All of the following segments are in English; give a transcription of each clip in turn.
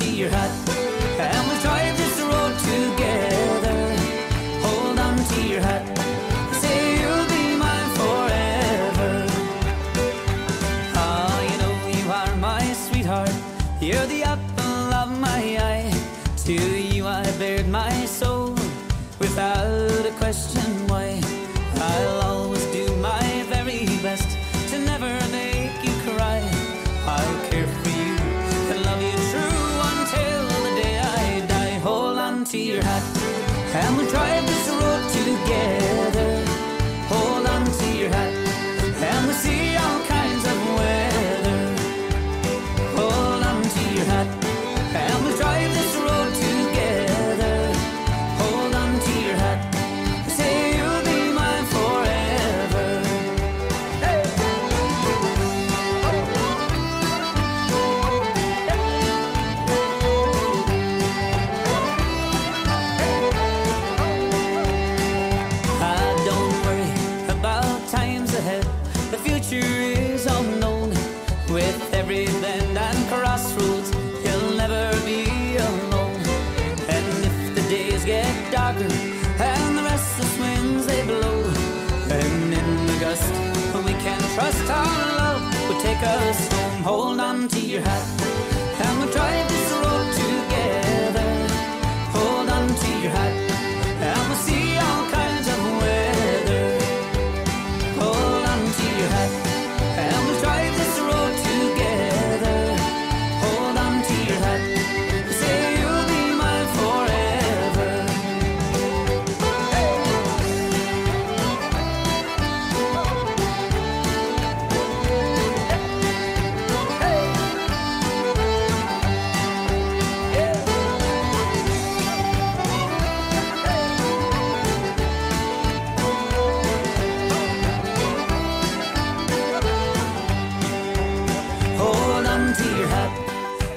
to your hat,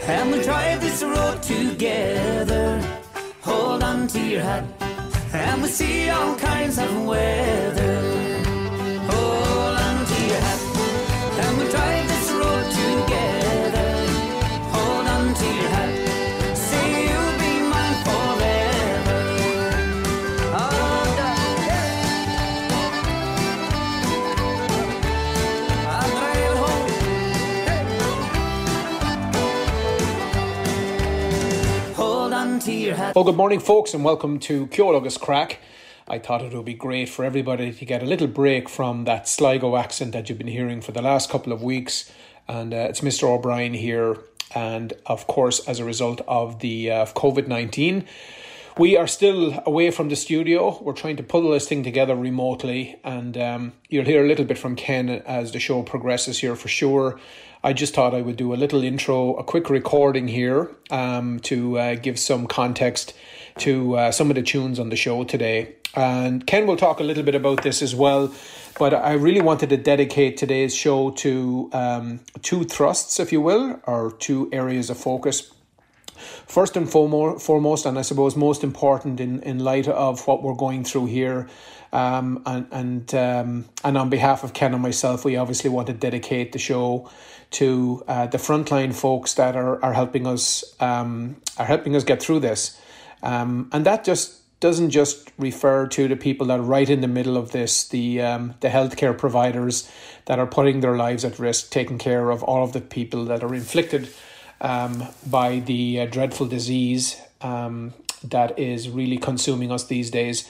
and we'll drive this road together. Hold on to your hat, and we'll see all kinds of weather. Well, good morning, folks, and welcome to Ceol agus Craic. I thought it would be great for everybody to get a little break from that Sligo accent that you've been hearing for the last couple of weeks. And uh, it's Mr. O'Brien here. And of course, as a result of the uh, COVID 19, we are still away from the studio. We're trying to pull this thing together remotely, and um, you'll hear a little bit from Ken as the show progresses here for sure. I just thought I would do a little intro, a quick recording here um, to uh, give some context to uh, some of the tunes on the show today. And Ken will talk a little bit about this as well. But I really wanted to dedicate today's show to um, two thrusts, if you will, or two areas of focus. First and foremost, and I suppose most important in, in light of what we're going through here, um, and and um, and on behalf of Ken and myself, we obviously want to dedicate the show to uh, the frontline folks that are are helping us um, are helping us get through this, um, and that just doesn't just refer to the people that are right in the middle of this, the um, the healthcare providers that are putting their lives at risk, taking care of all of the people that are inflicted um, by the uh, dreadful disease um, that is really consuming us these days.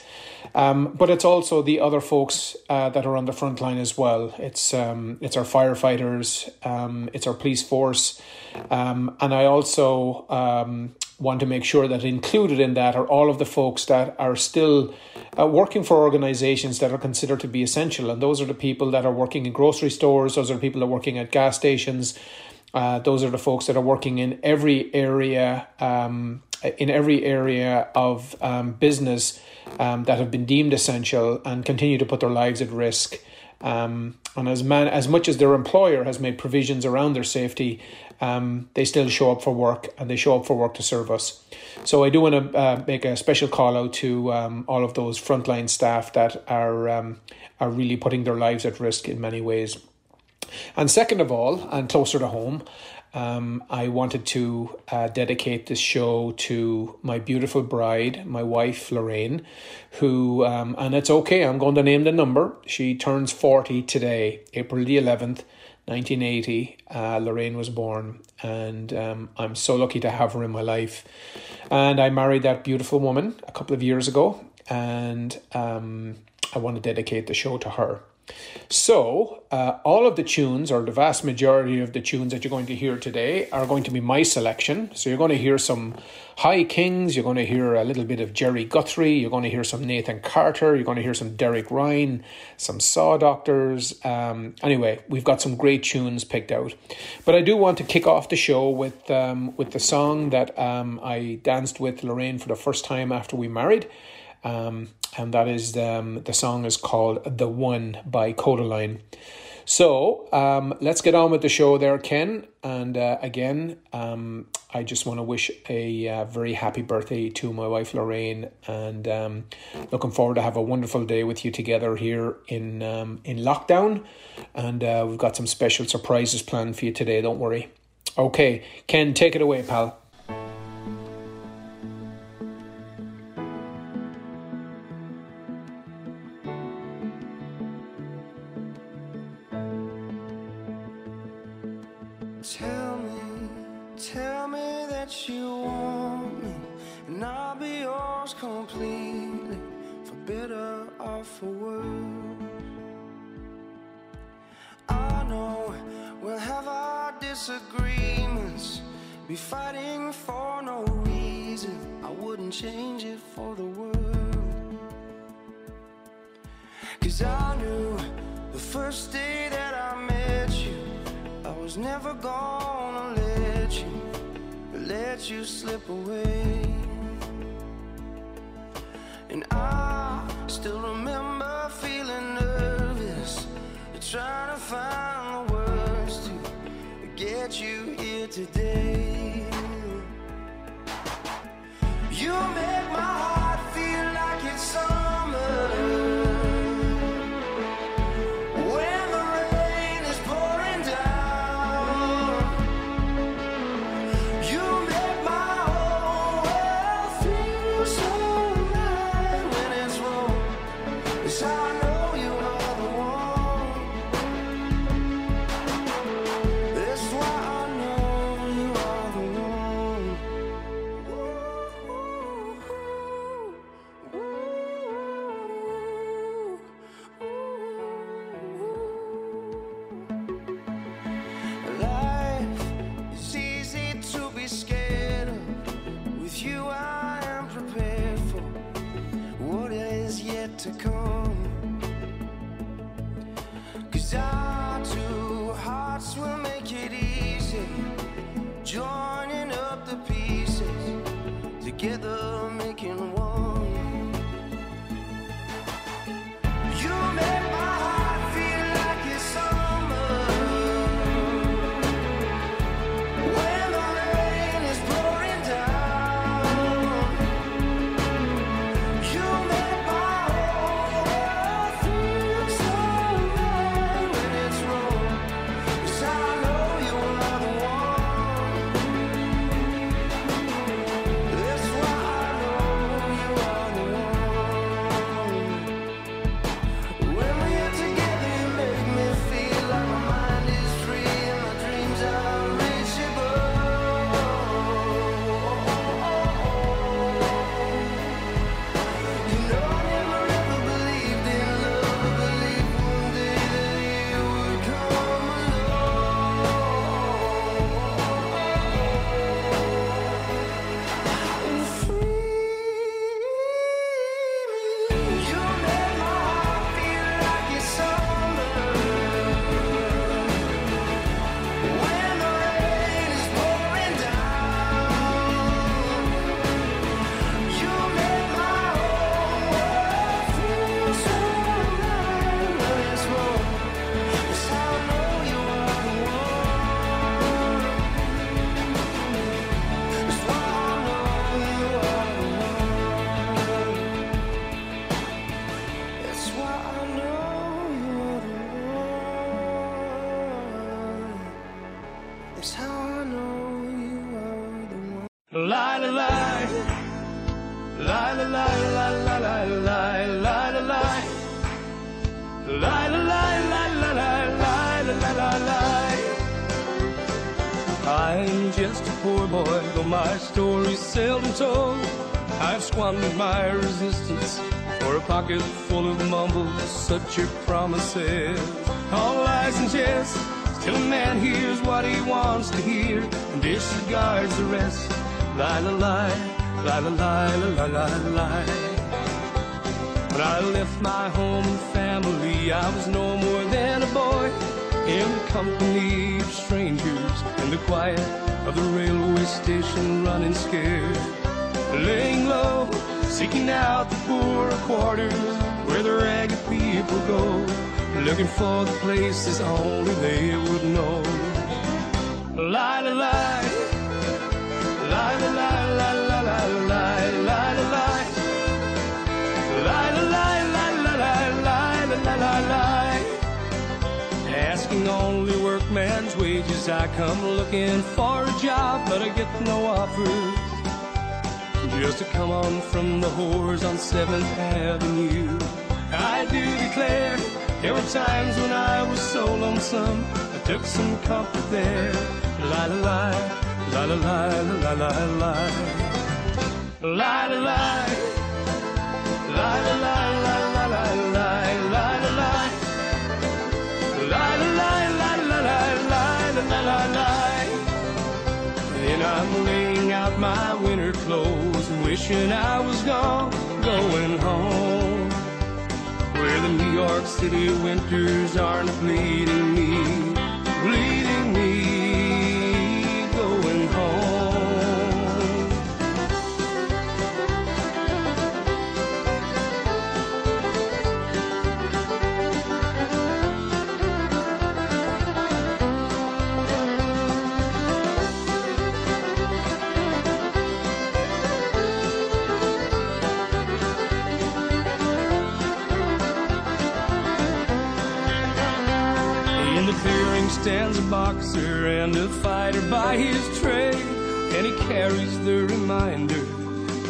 Um, but it's also the other folks uh, that are on the front line as well. It's um, it's our firefighters, um, it's our police force, um, and I also um, want to make sure that included in that are all of the folks that are still uh, working for organizations that are considered to be essential, and those are the people that are working in grocery stores. Those are the people that are working at gas stations. Uh, those are the folks that are working in every area, um, in every area of um, business um, that have been deemed essential and continue to put their lives at risk. Um, and as man, as much as their employer has made provisions around their safety, um, they still show up for work and they show up for work to serve us. So I do want to uh, make a special call out to um, all of those frontline staff that are um, are really putting their lives at risk in many ways. And second of all, and closer to home, Um, I wanted to uh, dedicate this show to my beautiful bride, my wife Lorraine, who, um, and it's okay, I'm going to name the number. She turns 40 today, April the 11th, 1980. Uh, Lorraine was born, and um, I'm so lucky to have her in my life. And I married that beautiful woman a couple of years ago, and um, I want to dedicate the show to her. So, uh, all of the tunes, or the vast majority of the tunes that you're going to hear today, are going to be my selection. So, you're going to hear some High Kings, you're going to hear a little bit of Gerry Guthrie, you're going to hear some Nathan Carter, you're going to hear some Derek Ryan, some Saw Doctors. Um, anyway, we've got some great tunes picked out. But I do want to kick off the show with, um, with the song that um, I danced with Lorraine for the first time after we married. Um, and that is um, the song is called "The One" by Kodaline. So um, let's get on with the show, there, Ken. And uh, again, um, I just want to wish a uh, very happy birthday to my wife Lorraine, and um, looking forward to have a wonderful day with you together here in um, in lockdown. And uh, we've got some special surprises planned for you today. Don't worry. Okay, Ken, take it away, pal. today. my story seldom told. I've squandered my resistance for a pocket full of mumbles, such are promises. All lies and jest, till a man hears what he wants to hear and disregards the rest. Lie, la, lie, lie, la, lie, lie, lie. When I left my home and family, I was no more than a boy in the company of strangers in the quiet of the railway station, running scared, laying low, seeking out the poorer quarters where the ragged people go, looking for the places only they would know. Lie, lie, lie, lie, lie, lie, lie, lie, lie, lie, lie. Asking only workman's wages, I come looking for a job, but I get no offers. Just to come on from the whores on 7th Avenue. I do declare, there were times when I was so lonesome, I took some comfort there. Lie, lie, lie, lie, lie, lie. Lie, lie, lie. La la la la la la my winter clothes and wishing I was gone, going home. Where the New York City winters aren't bleeding me, bleeding by his trade, and he carries the reminder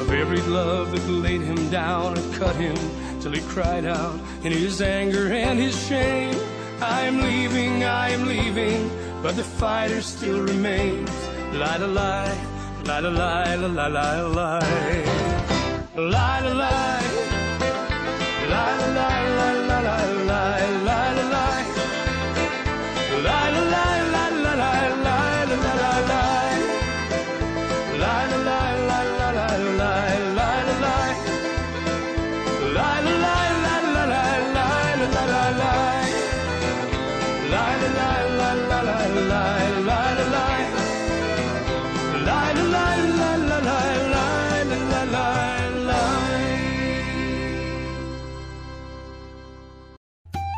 of every glove that laid him down and cut him till he cried out in his anger and his shame. I am leaving, I am leaving, but the fighter still remains. Lie, lie, lie, lie, lie, lie, lie, lie, lie, lie, lie, lie. La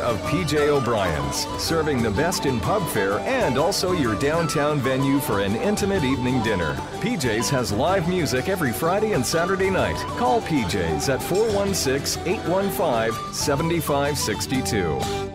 of PJ O'Brien's, serving the best in pub fare and also your downtown venue for an intimate evening dinner. PJ's has live music every Friday and Saturday night. Call PJ's at 416 815 7562.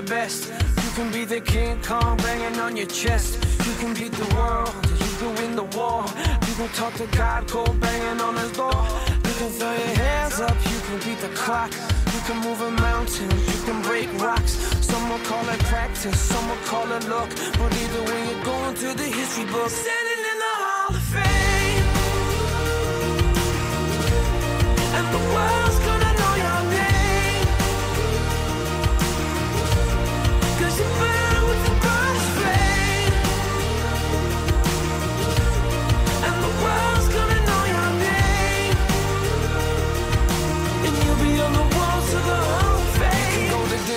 The best. You can be the King Kong banging on your chest. You can beat the world, you can win the war. You can talk to God, cold banging on his door. You can throw your hands up, you can beat the clock. You can move a mountain, you can break rocks. Some will call it practice, some will call it luck. But either way, you're going through the history book. Standing in the Hall of Fame. And the world's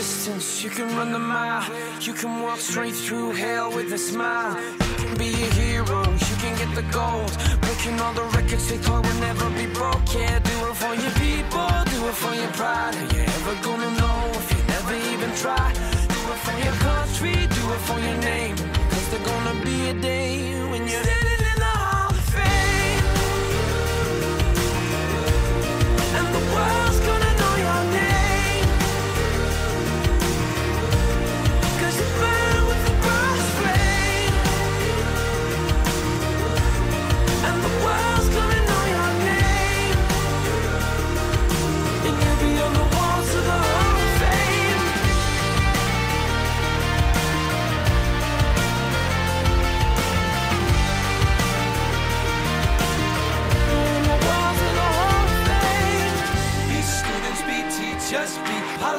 distance, you can run the mile. You can walk straight through hell with a smile. You can be a hero, you can get the gold. Breaking all the records they thought would never be broke. Yeah, do it for your people, do it for your pride. Are you ever gonna know if you never even try? Do it for your country, do it for your name. Cause there's gonna be a day when you're.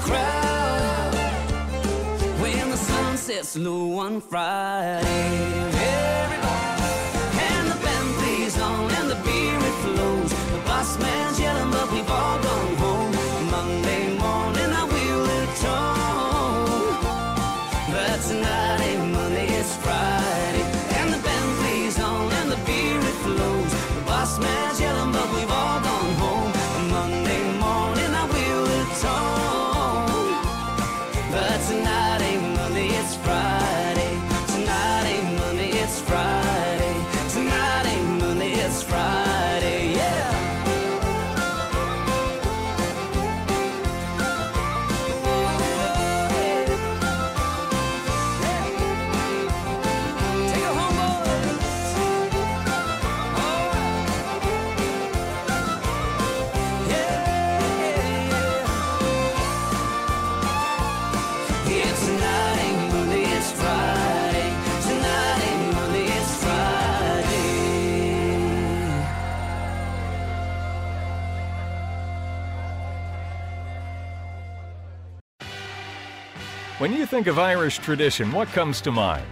crowd when the sun sets low on Friday. Everybody. When you think of Irish tradition, what comes to mind?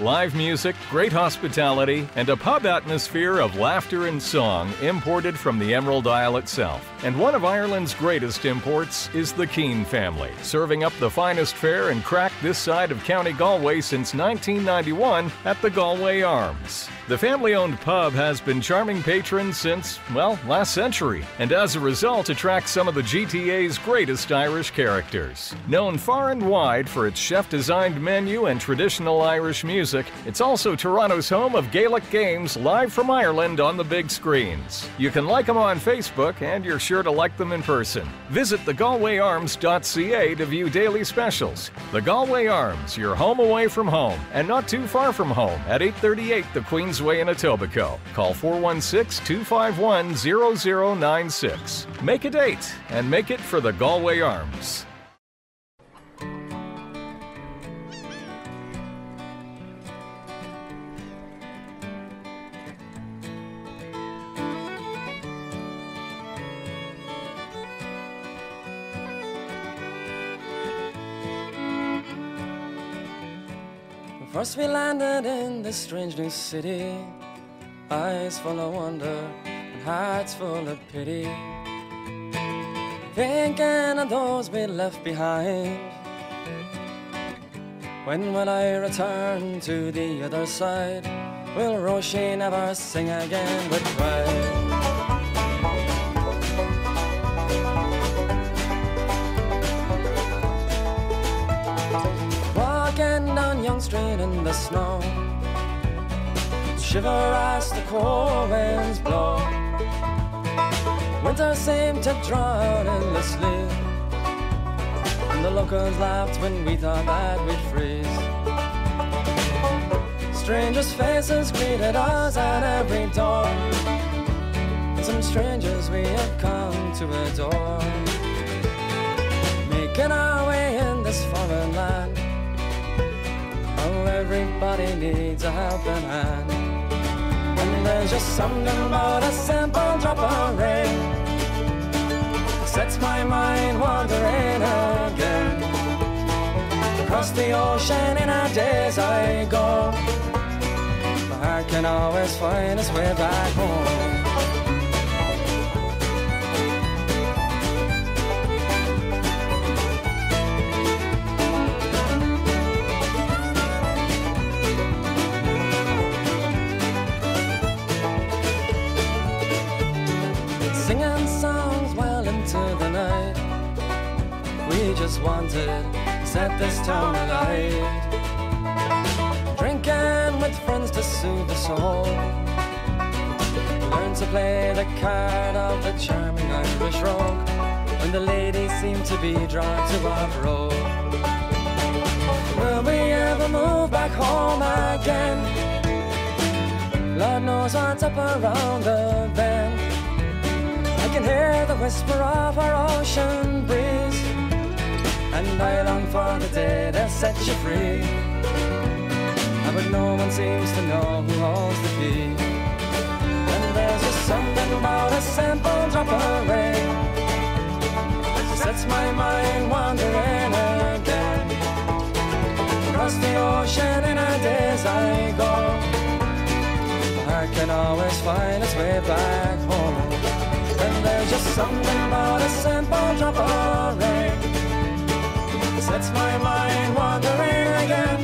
Live music, great hospitality, and a pub atmosphere of laughter and song imported from the Emerald Isle itself. And one of Ireland's greatest imports is the Keane family, serving up the finest fare and crack this side of County Galway since 1991 at the Galway Arms. The family owned pub has been charming patrons since, well, last century, and as a result attracts some of the GTA's greatest Irish characters. Known far and wide for its chef designed menu and traditional Irish music, it's also Toronto's home of Gaelic games live from Ireland on the big screens. You can like them on Facebook, and you're sure to like them in person. Visit thegalwayarms.ca to view daily specials. The Galway Arms, your home away from home, and not too far from home at 838 the Queensway in Etobicoke. Call 416 251 0096. Make a date and make it for the Galway Arms. First we landed in this strange new city, eyes full of wonder and hearts full of pity. Thinking of those we left behind. When will I return to the other side? Will Roshi never sing again with pride? The snow. Shiver as the cold winds blow. Winter seemed to out endlessly. And the locals laughed when we thought that we'd freeze. Strangers' faces greeted us at every door. Some strangers we have come to adore. Making our way in this foreign land. Everybody needs a helping hand. And there's just something about a simple drop of rain. Sets my mind wandering again. Across the ocean in our days I go. My heart can always find its way back home. Wanted set this town alight. Drinking with friends to soothe the soul. Learn to play the card of the charming Irish rogue. When the ladies seem to be drawn to our road. Will we ever move back home again? Lord knows what's up around the bend. I can hear the whisper of our ocean. And I long for the day that sets you free. Ah, But no one seems to know who holds the key. And there's just something about a simple drop of rain. that Sets my mind wandering again. Across the ocean in our days I go. My heart can always find its way back home. And there's just something about a simple drop of rain sets my mind wandering again.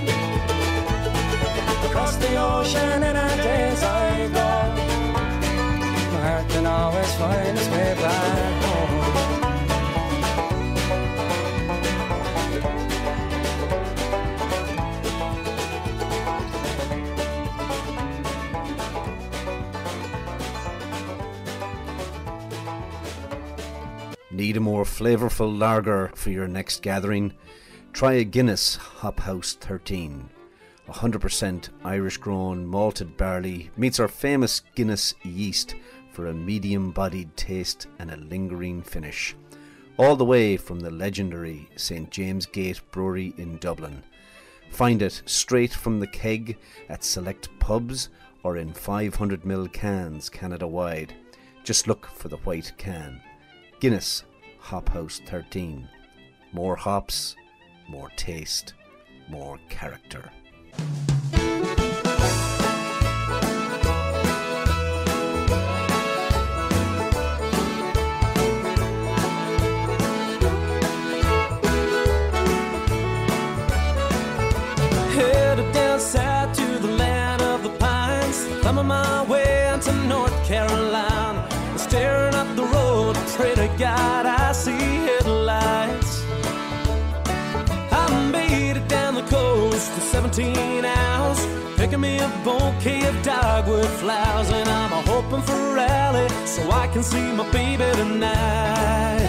Across the ocean in our days I go. My heart can always find its way back home. Need a more flavourful lager for your next gathering? Try a Guinness Hop House 13. 100% Irish grown malted barley meets our famous Guinness yeast for a medium bodied taste and a lingering finish. All the way from the legendary St James Gate Brewery in Dublin. Find it straight from the keg at select pubs or in 500ml cans Canada wide. Just look for the white can. Guinness Hop House 13. More hops, more taste, more character. Headed down south to the land of the pines. Thumbing my way into North Carolina. Staring up the road, pray to God I hours, picking me a bouquet of dogwood flowers, and I'm hoping for a Raleigh so I can see my baby tonight.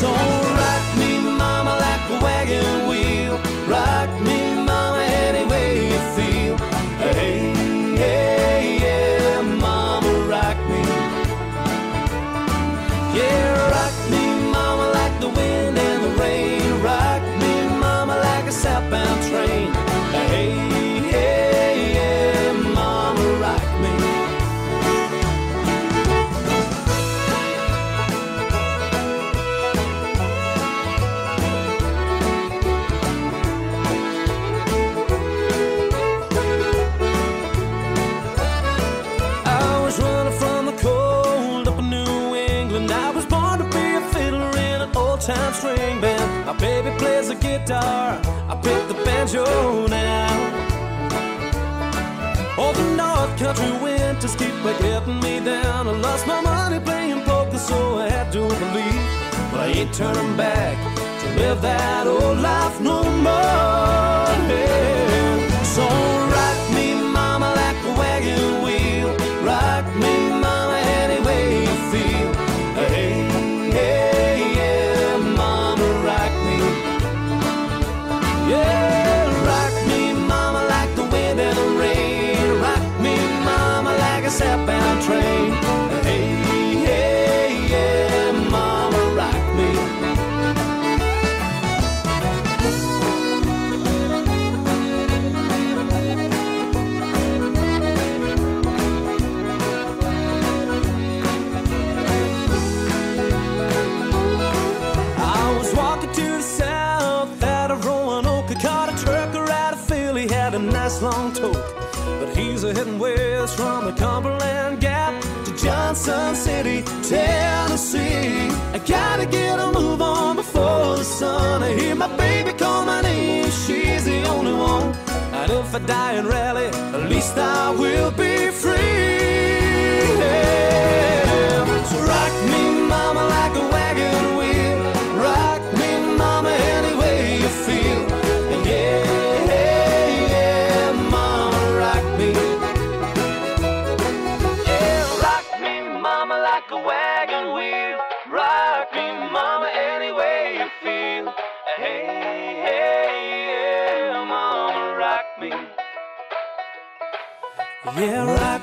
So rock me, mama, like a wagon southbound train. Pick now. All the North Country winters keep getting me down. I lost my money playing poker, so I had to believe. But I ain't turning back to live that old life no more. Yeah. So train. Hey, hey, yeah, mama, rock me. I was walking to the south out of Roanoke. I caught a trucker out of Philly, had a nice long tote. But he's a heading west from the Cumberland City, Tennessee. I gotta get a move on before the sun. I hear my baby call my name, she's the only one. And if I die in Raleigh, at least I will be free. Yeah. Rock Yeah, rock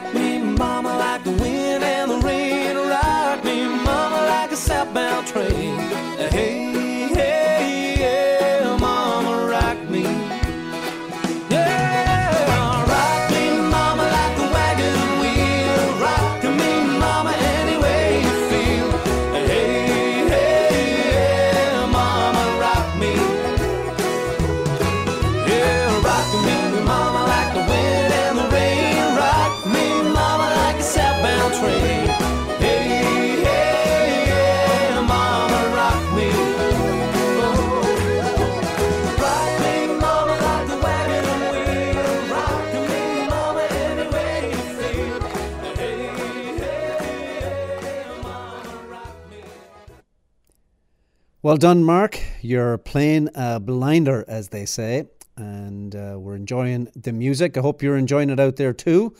Well done, Mark. You're playing a blinder, as they say, and uh, we're enjoying the music. I hope you're enjoying it out there too.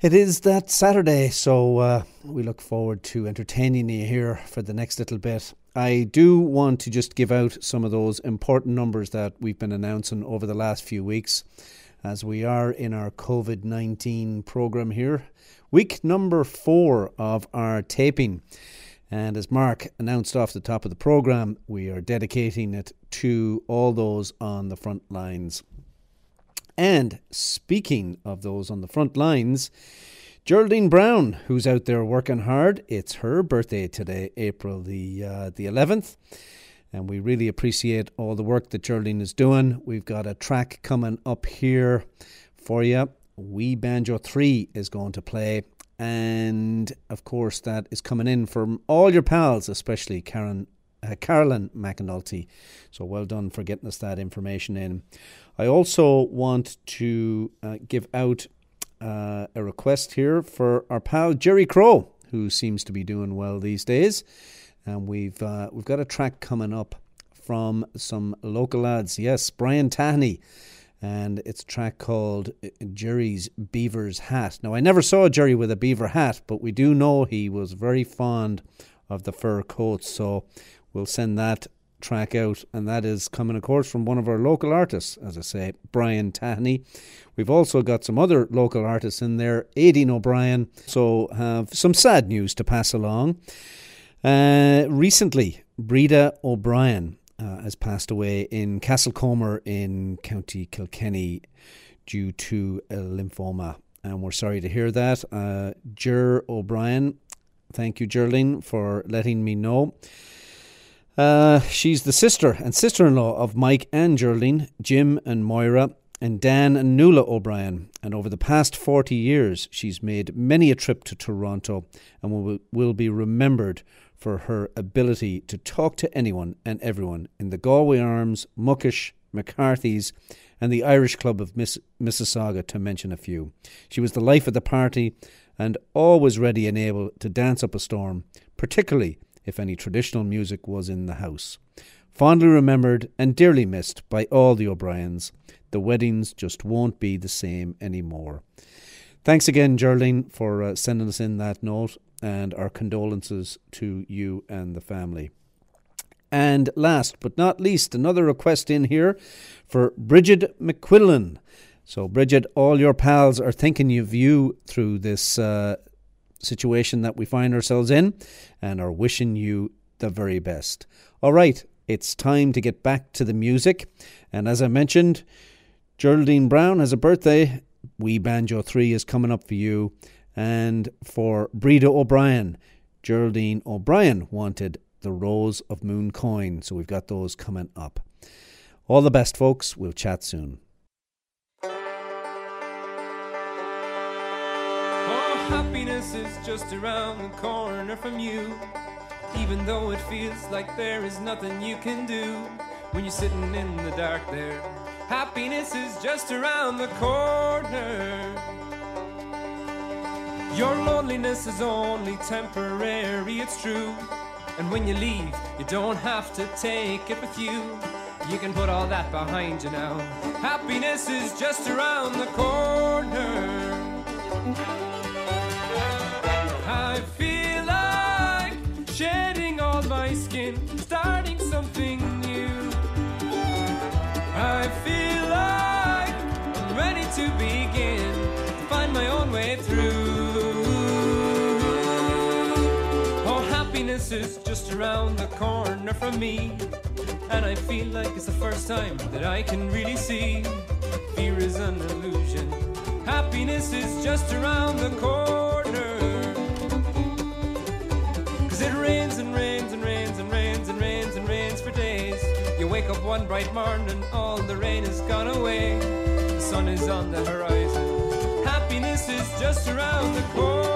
It is that Saturday, so uh, we look forward to entertaining you here for the next little bit. I do want to just give out some of those important numbers that we've been announcing over the last few weeks as we are in our COVID 19 program here. Week number four of our taping. And as Mark announced off the top of the programme, we are dedicating it to all those on the front lines. And speaking of those on the front lines, Geraldine Brown, who's out there working hard, it's her birthday today, April the uh, the 11th. And we really appreciate all the work that Geraldine is doing. We've got a track coming up here for you. We Banjo 3 is going to play. And of course, that is coming in from all your pals, especially Karen uh, Carolyn McAnulty. So well done for getting us that information in. I also want to uh, give out uh, a request here for our pal Jerry Crow, who seems to be doing well these days. And we've uh, we've got a track coming up from some local lads. Yes, Brian Tahney. And it's a track called uh, Jerry's Beaver's Hat. Now, I never saw Jerry with a beaver hat, but we do know he was very fond of the fur coats. So we'll send that track out, and that is coming, of course, from one of our local artists, as I say, Brian Tahney. We've also got some other local artists in there, Aideen O'Brien. So have some sad news to pass along. Uh, recently, Breda O'Brien uh, has passed away in Castlecomer in County Kilkenny due to lymphoma. And we're sorry to hear that. Uh, Ger O'Brien, thank you, Geraldine, for letting me know. Uh, she's the sister and sister in law of Mike and Geraldine, Jim and Moira, and Dan and Nuala O'Brien. And over the past 40 years, she's made many a trip to Toronto and will, will be remembered for her ability to talk to anyone and everyone in the Galway Arms, Muckish, McCarthy's, and the Irish Club of Miss- Mississauga, to mention a few. She was the life of the party and always ready and able to dance up a storm, particularly if any traditional music was in the house. Fondly remembered and dearly missed by all the O'Briens, the weddings just won't be the same anymore. Thanks again, Geraldine, for uh, sending us in that note, and our condolences to you and the family. And last but not least, another request in here for Bridget McQuillan. So, Bridget, all your pals are thinking of you through this uh, situation that we find ourselves in and are wishing you the very best. All right, it's time to get back to the music. And as I mentioned, Geraldine Brown has a birthday. We Banjo 3 is coming up for you. And for Breda O'Brien, Geraldine O'Brien wanted the Rose of Mooncoin. So we've got those coming up. All the best, folks. We'll chat soon. happiness is just around the corner from you. Even though it feels like there is nothing you can do when you're sitting in the dark there. Happiness is just around the corner. Your loneliness is only temporary, it's true. And when you leave, you don't have to take it with you. You can put all that behind you now. Happiness is just around the corner. I feel like shedding all my skin, starting something new. I feel like I'm ready to begin, to find my own way through. Just around the corner from me. And I feel like it's the first time that I can really see fear is an illusion. Happiness is just around the corner. Cause it rains and rains and rains and rains and rains and rains for days. You wake up one bright morning, all the rain has gone away. The sun is on the horizon. Happiness is just around the corner.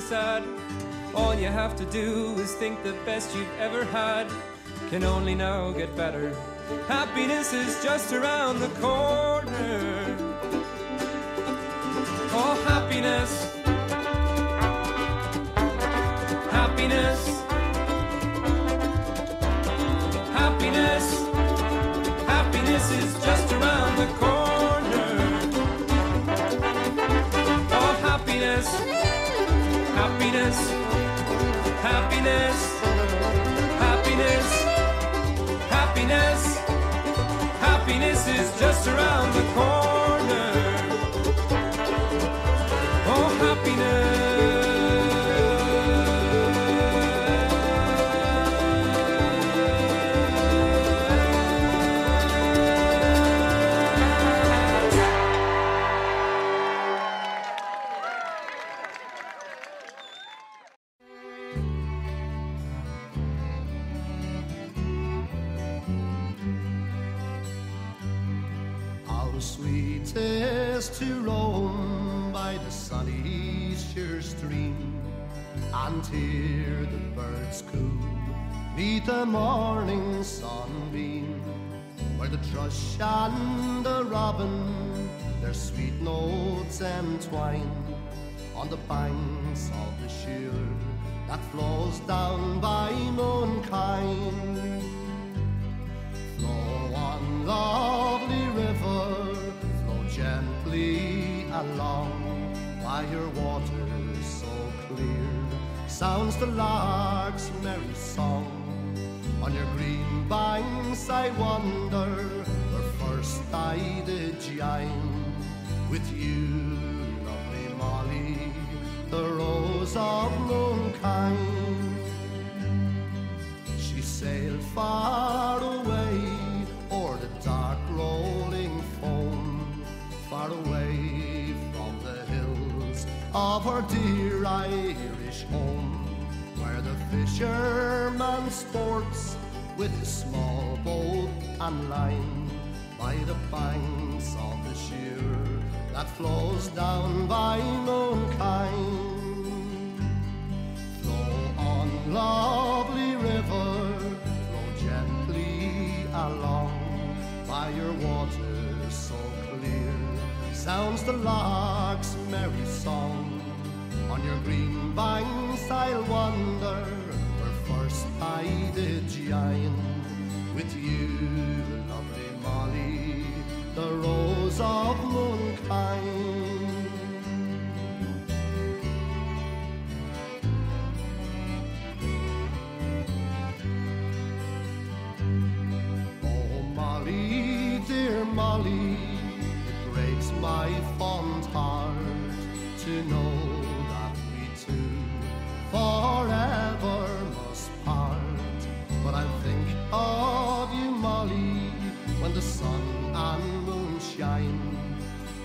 Sad. All you have to do is think the best you've ever had can only now get better. Happiness is just around the corner. Oh, happiness. Happiness. Happiness. Happiness is just around the corner. Happiness. Happiness. Happiness. Happiness. Happiness is just around your green banks I'll wander, where first I did join with you, lovely Molly, the rose of Mooncoin. Oh, Molly, dear Molly, it breaks my fond heart to know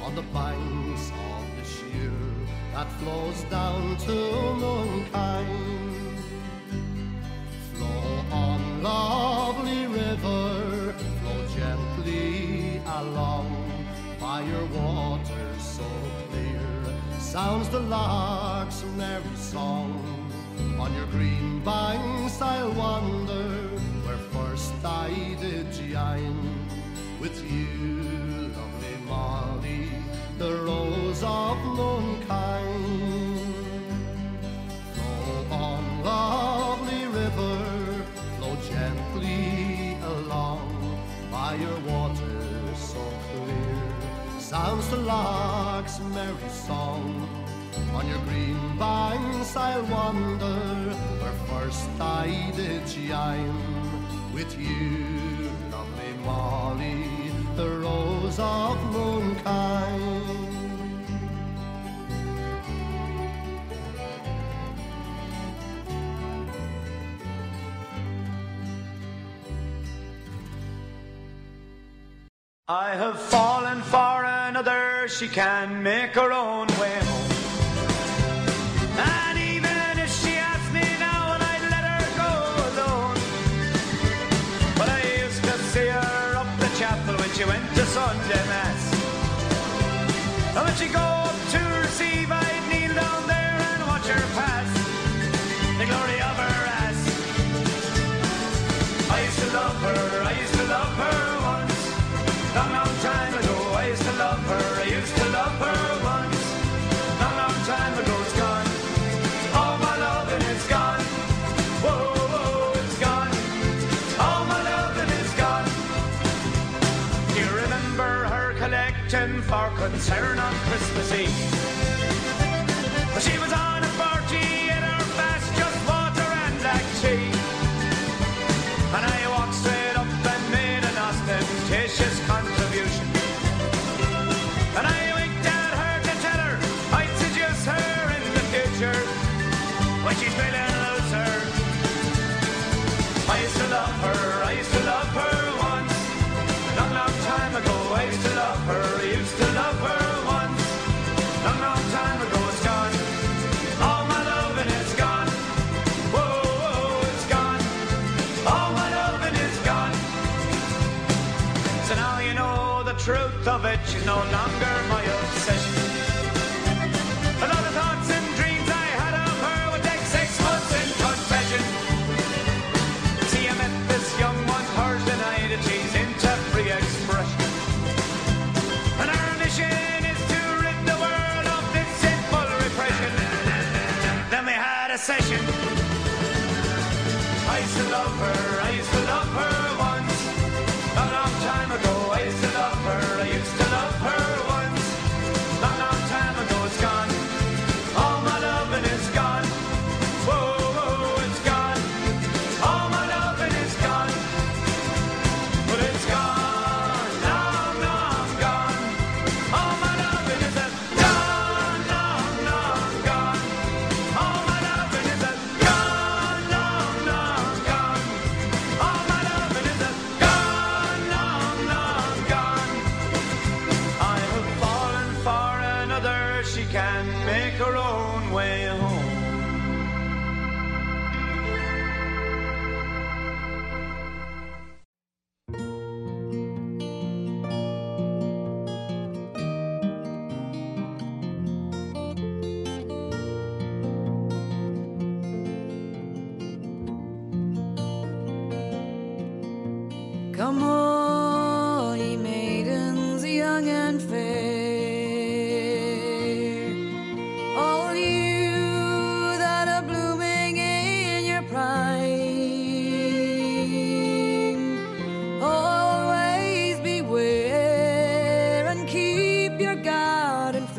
on the banks of the Suir that flows down to Mooncoin. Flow on, lovely river, flow gently along by your water so clear. Sounds the lark's merry song. On your green banks I'll wander, where first I did join with you, of Mooncoin. Flow on, lovely river, flow gently along by your waters so clear. Sounds the lark's merry song. On your green banks I'll wander, where first I did join with you, lovely Molly, the rose of Mooncoin. I have fallen for another, she can make her own way home. And even if she asks me now, I'd let her go alone. But I used to see her up the chapel when she went to Sunday Mass. And when she go no longer my obsession. And all the thoughts and dreams I had of her would take six months in confession. See, I met this young one, hers denied it, she's into free expression. And our mission is to rid the world of this sinful repression. Then we had a session. I used to love her, I used to love her once. A long time ago, I used to love her, I used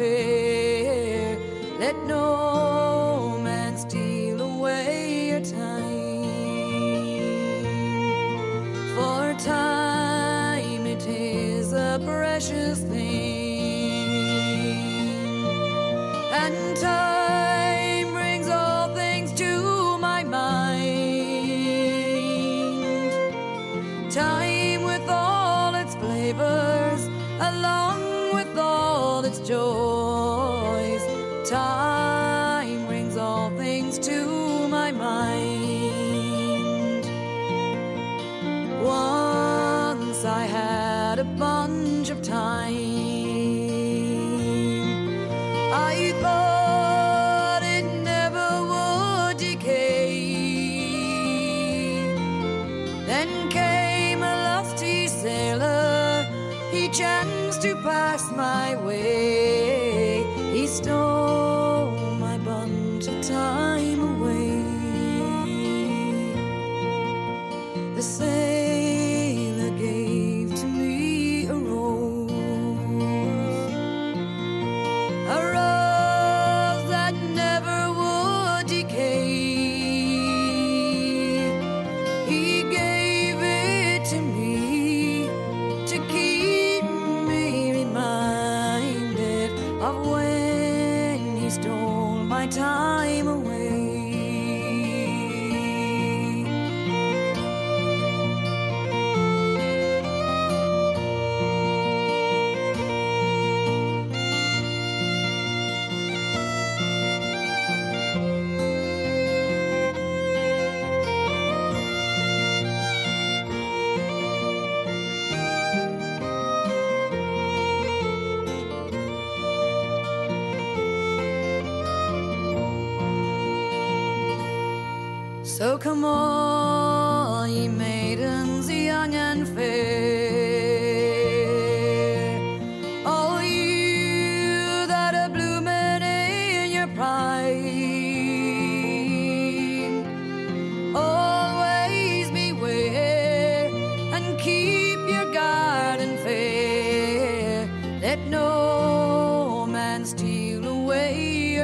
fear. Let no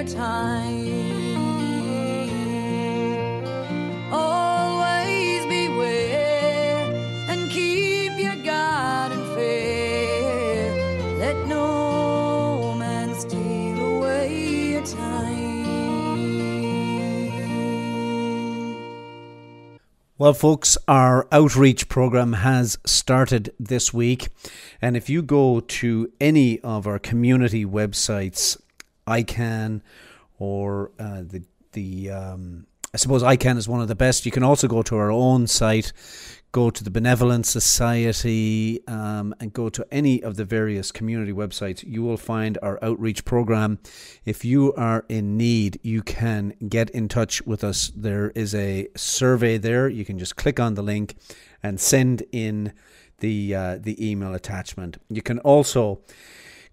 time. Always beware and keep your garden fair. Let no man steal away your time. Well, folks, our outreach program has started this week. And if you go to any of our community websites, ICANN or uh, the, the um, I suppose ICANN is one of the best. You can also go to our own site, go to the Benevolent Society, um, and go to any of the various community websites. You will find our outreach program. If you are in need, you can get in touch with us. There is a survey there. You can just click on the link and send in the uh, the email attachment. You can also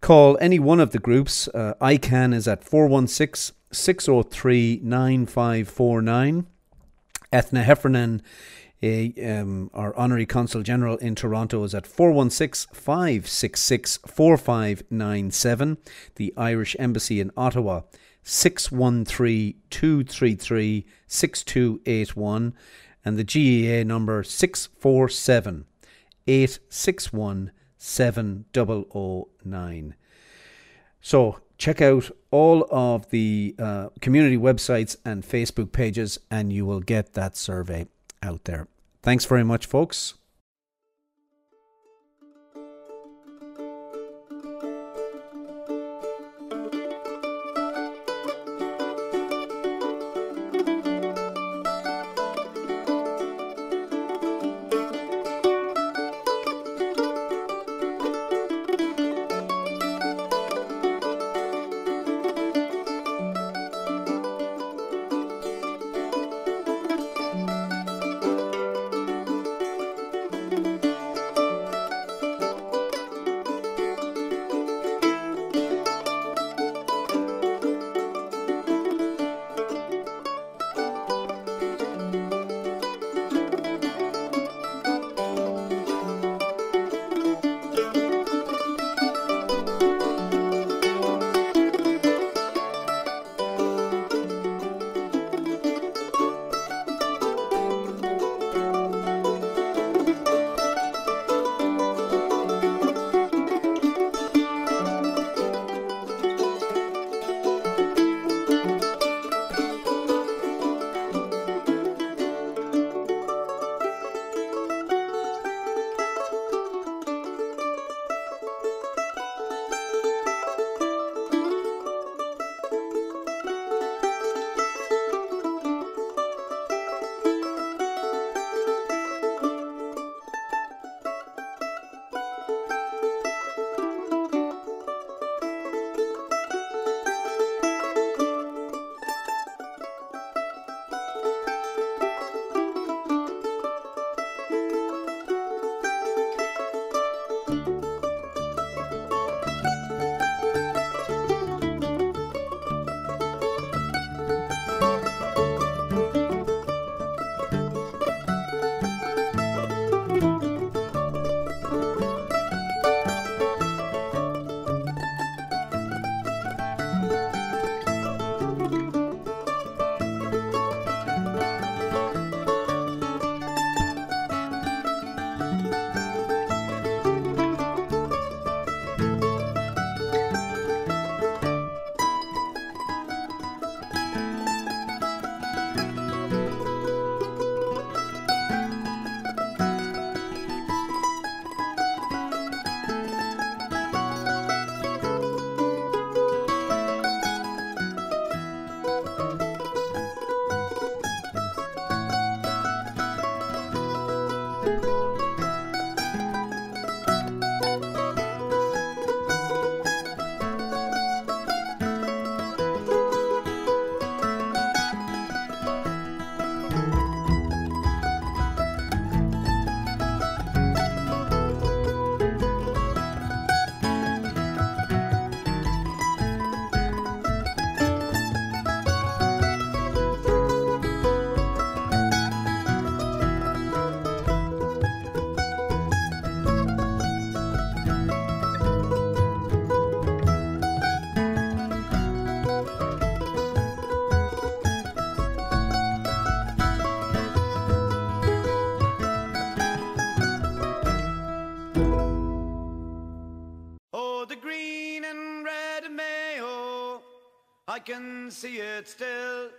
call any one of the groups. Uh, ICANN is at 416 603 9549. Eithne Heffernan, a, um, our Honorary Consul General in Toronto, is at 416 566 4597. The Irish Embassy in Ottawa, 613 233 6281. And the GEA number 647 861 7009. So check out all of the uh, community websites and Facebook pages, and you will get that survey out there. Thanks very much, folks. See it still.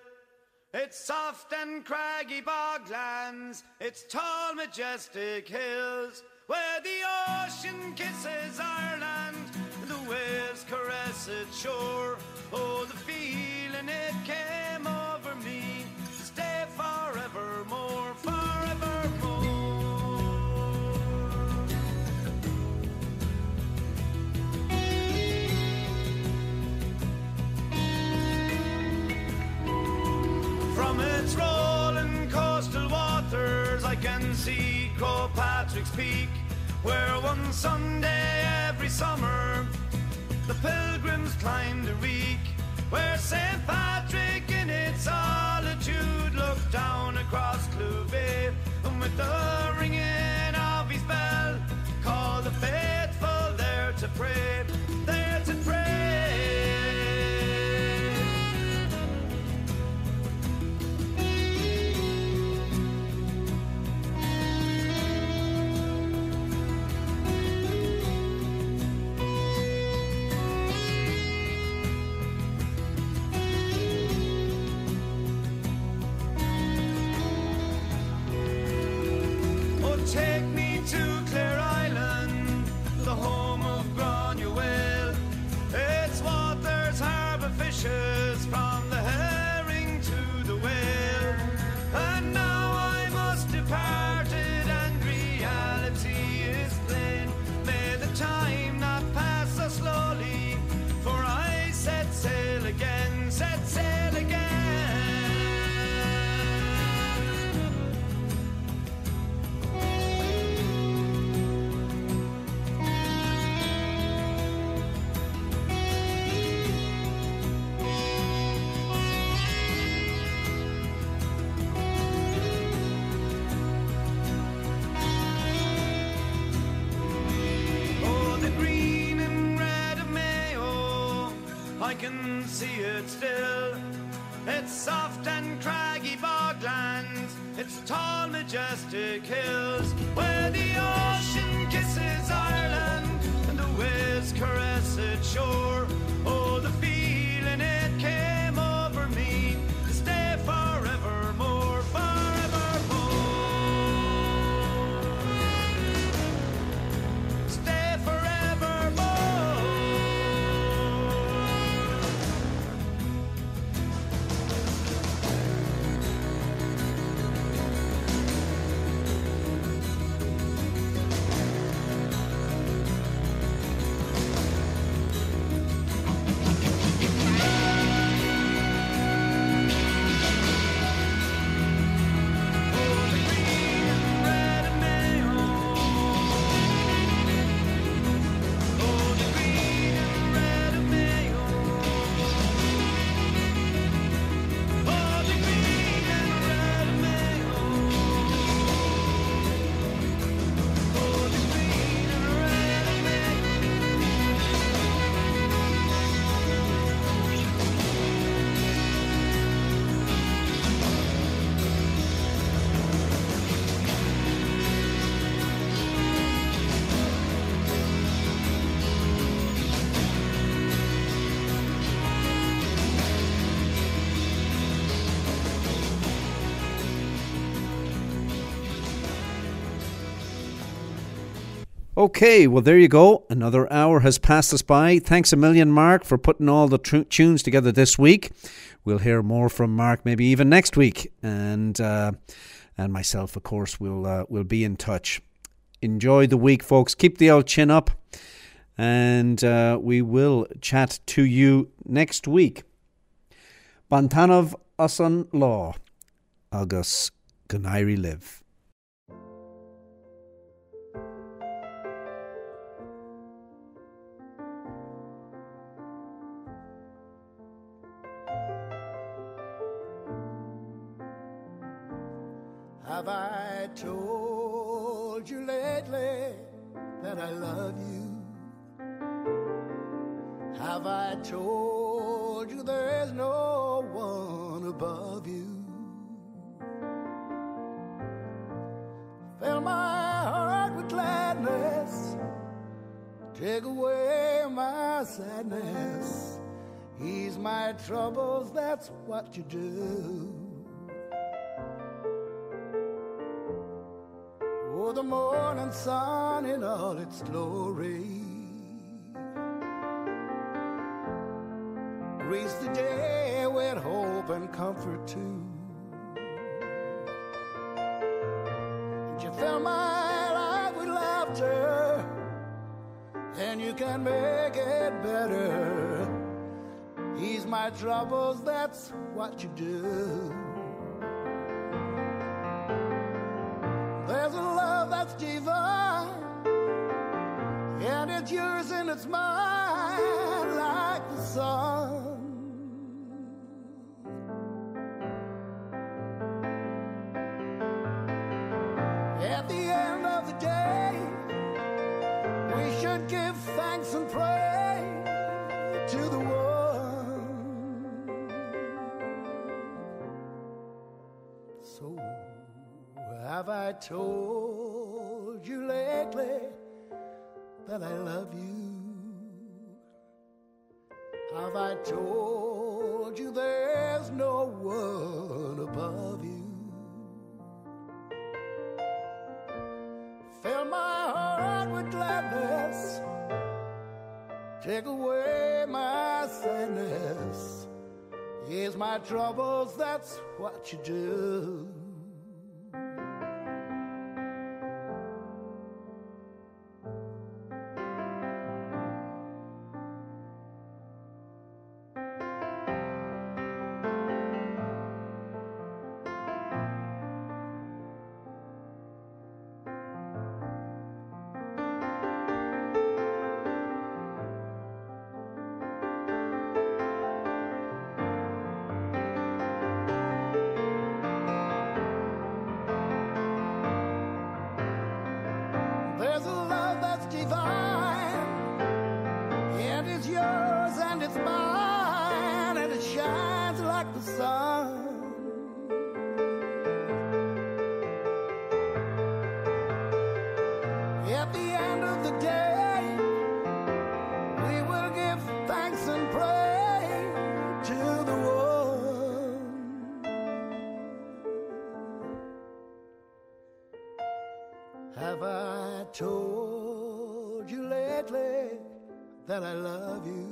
It's soft and craggy boglands, it's tall, majestic hills, where the ocean kisses Ireland, and the waves caress its shore. Oh, the feeling it came over me to stay forevermore. Patrick's Peak, where one Sunday every summer the pilgrims climbed the reek, where St. Patrick in its solitude looked down across Clew Bay, and with the ringing of his bell, called the faithful there to pray, I can see it still. It's soft and craggy boglands, it's tall, majestic hills, where the ocean kisses Ireland and the waves caress its shore. Oh, Okay, well, there you go. Another hour has passed us by. Thanks a million, Mark, for putting all the tr- tunes together this week. We'll hear more from Mark maybe even next week, and uh, and myself, of course, will uh, will be in touch. Enjoy the week, folks. Keep the old chin up, and uh, we will chat to you next week. Bantanov Asan Law, Agus Gunairi Live. Have I told you lately that I love you? Have I told you there's no one above you? Fill my heart with gladness, take away my sadness. Ease my troubles, that's what you do. Sun in all its glory. Grease the day with hope and comfort too. And you fill my life with laughter, and you can make it better. Ease my troubles, that's what you do. Told you lately that I love you? Have I told you there's no one above you? Fill my heart with gladness, take away my sadness. Ease my troubles, that's what you do. That I love you?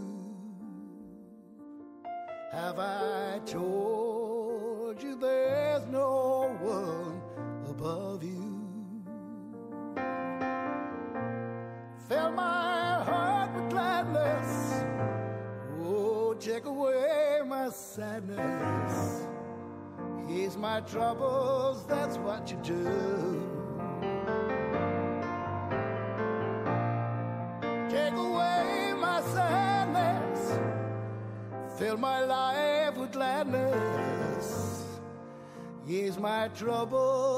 Have I told you there's no one above you? Fill my heart with gladness. Oh, take away my sadness. Ease my troubles, that's what you do. Ease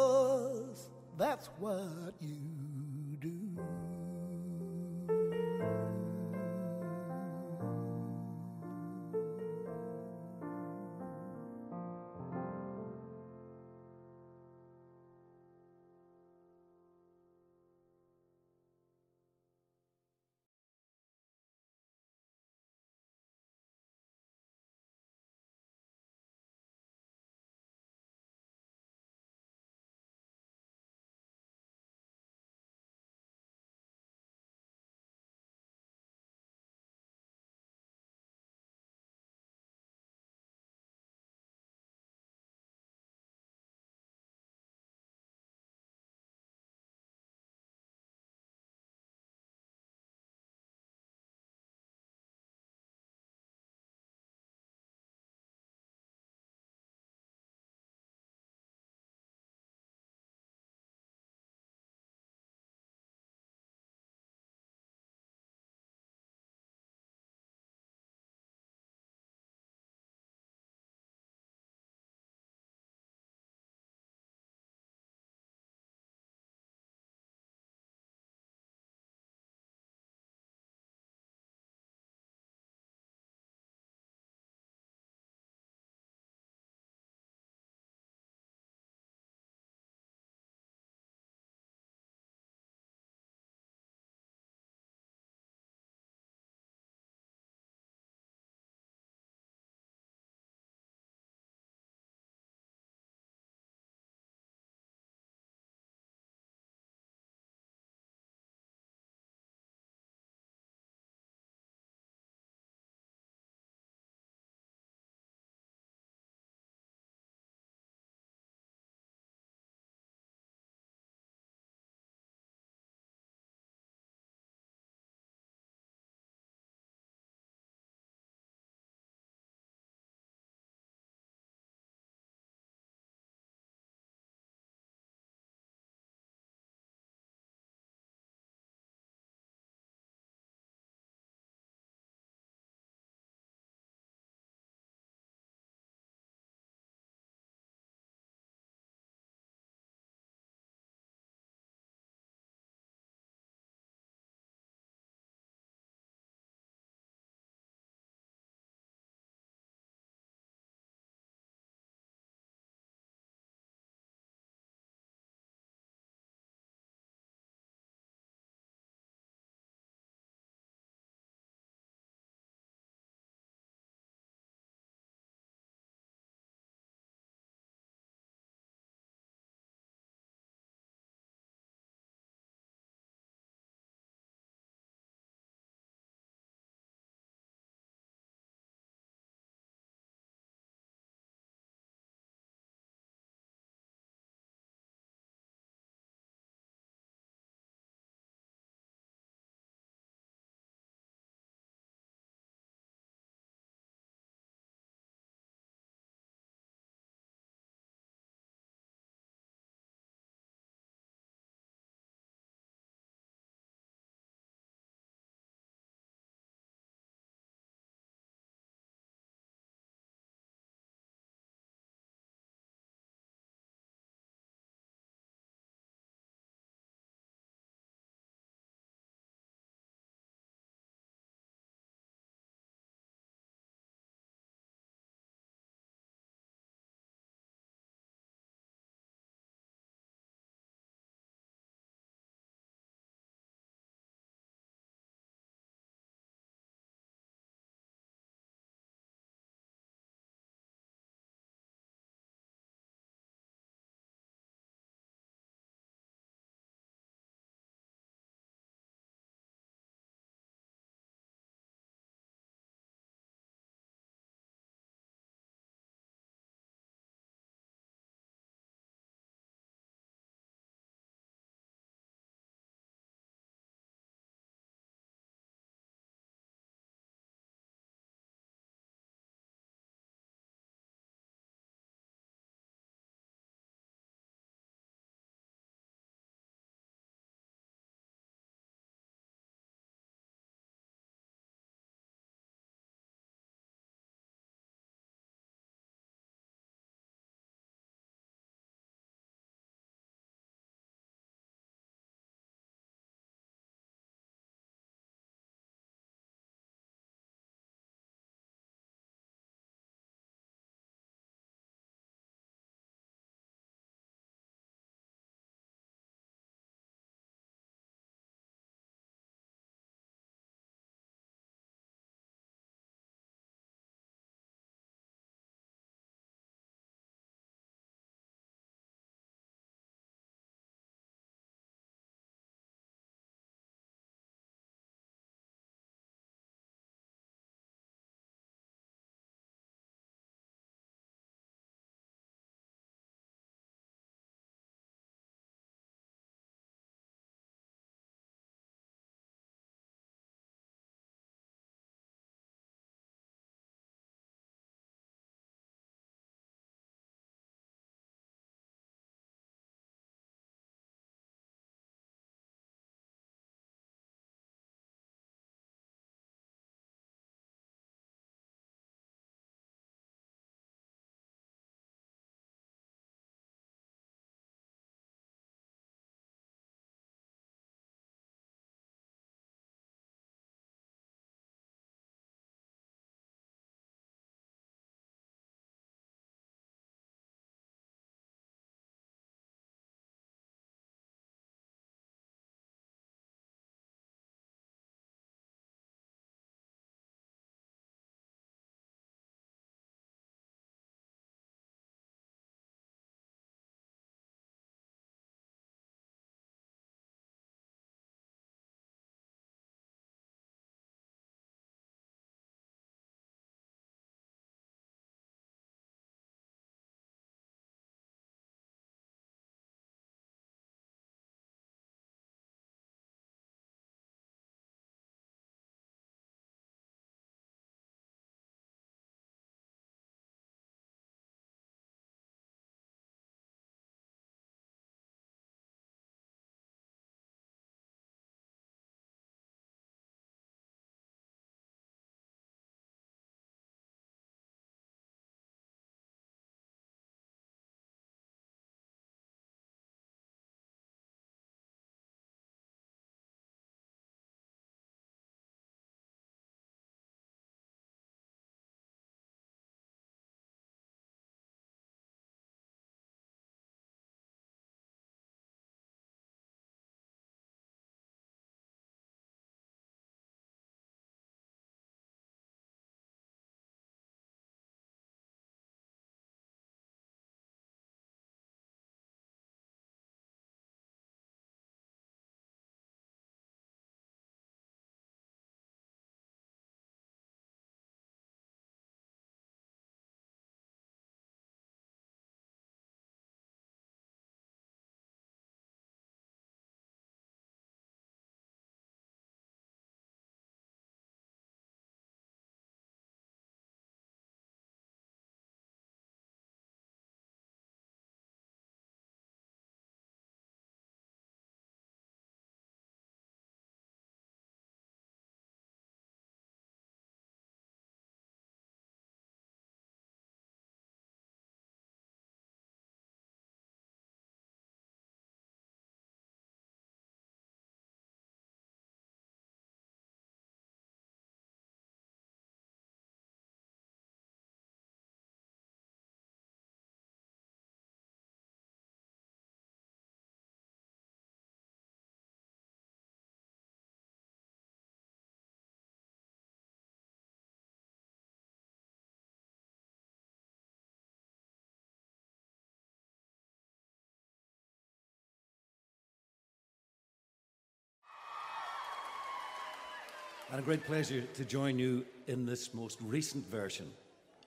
And a great pleasure to join you in this most recent version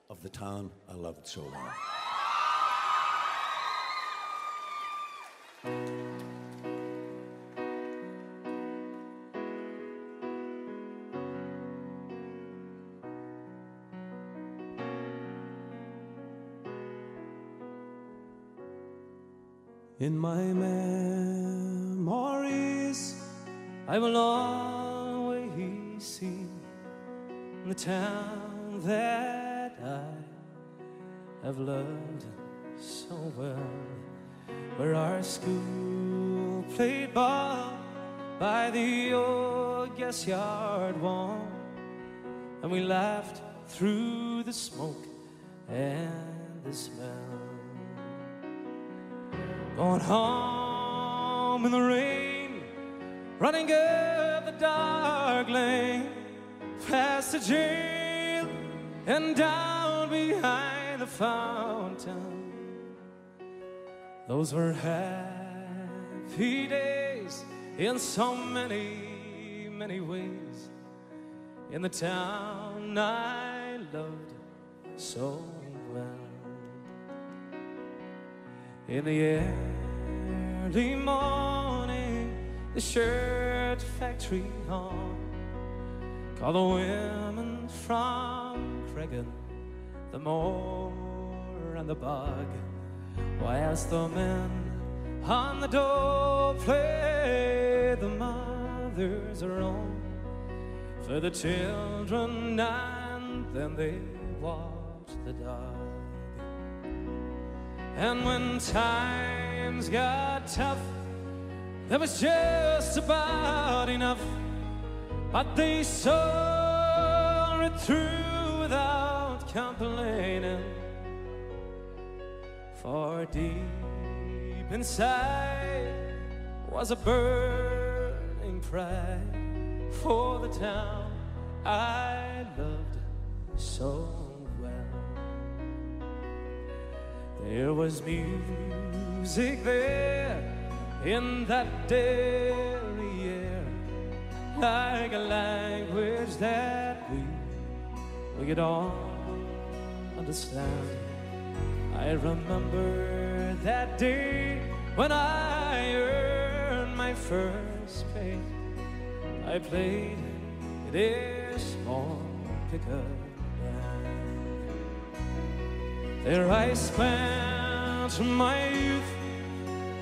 of The Town I Loved So Well. In the town I loved so well. In the early morning, the shirt factory on. Call the women from Creggan, the moor and the bog. Whilst the men on the door play the mother's own for the children, and then they watch the dog. And when times got tough, there was just about enough. But they saw it through without complaining. For deep inside was a burning pride for the town I loved so well. There was music there in that Derry air, like a language that we we could all understand. I remember that day when I earned my first pay. I played it a small pickup band. There I spent my youth,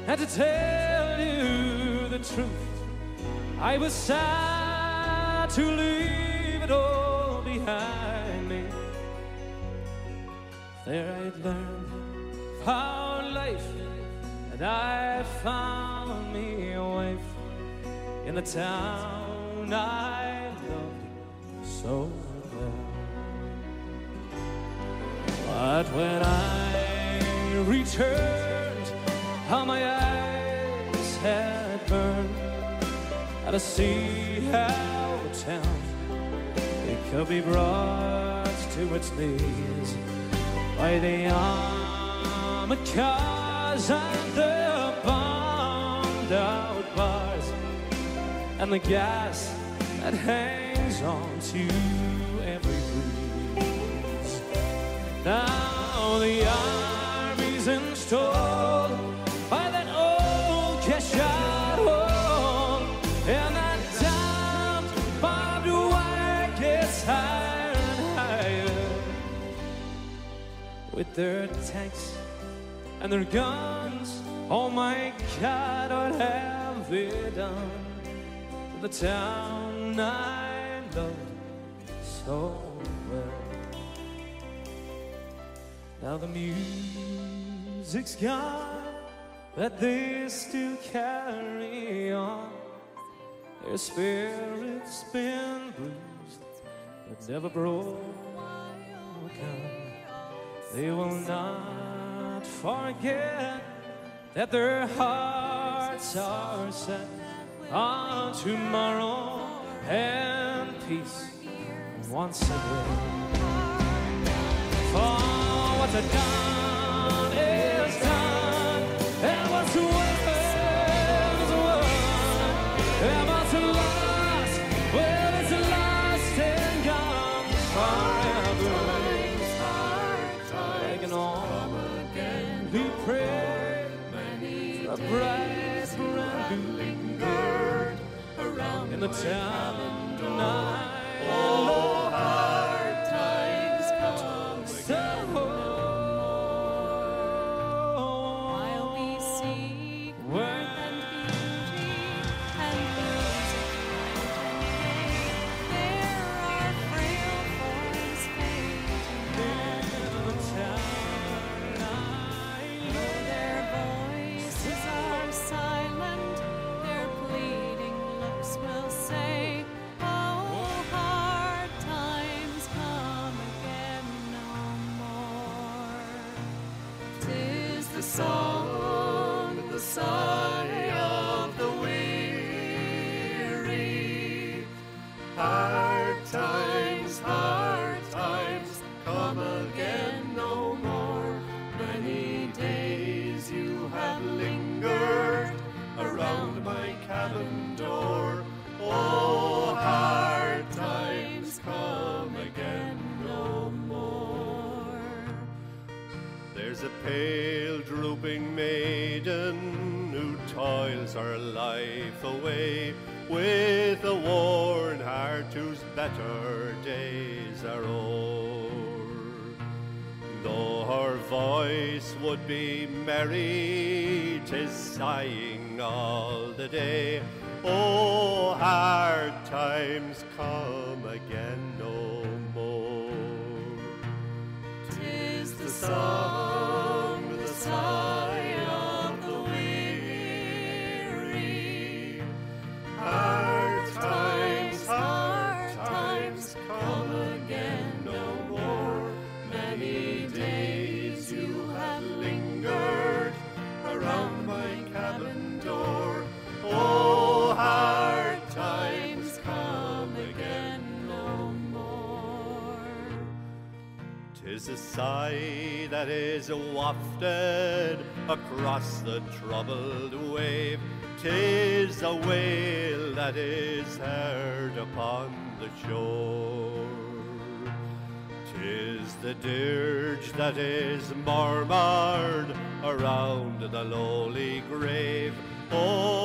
and to tell you the truth, I was sad to leave it all behind me. There I'd learned how life, and I found me a wife in the town I so well. But when I returned, how my eyes had burned, and to see how a town it could be brought to its knees by the armored cars and the bombed out bars and the gas that hangs on to every breeze. Now the army's installed by that old gasyard wall, and that damned barbed wire gets higher and higher with their tanks and their guns. Oh my God, what have they done to the town I loved so well? Now the music's gone, but they still carry on. Their spirit's been bruised, but never broken. They will not forget that their hearts are set on tomorrow and peace once again. For what's done the time of. As a pale, drooping maiden who toils her life away with a worn heart whose better days are o'er. Though her voice would be merry, tis sighing all the day. Oh, hard times come. is wafted across the troubled wave. Tis a wail that is heard upon the shore. Tis the dirge that is murmured around the lowly grave. Oh,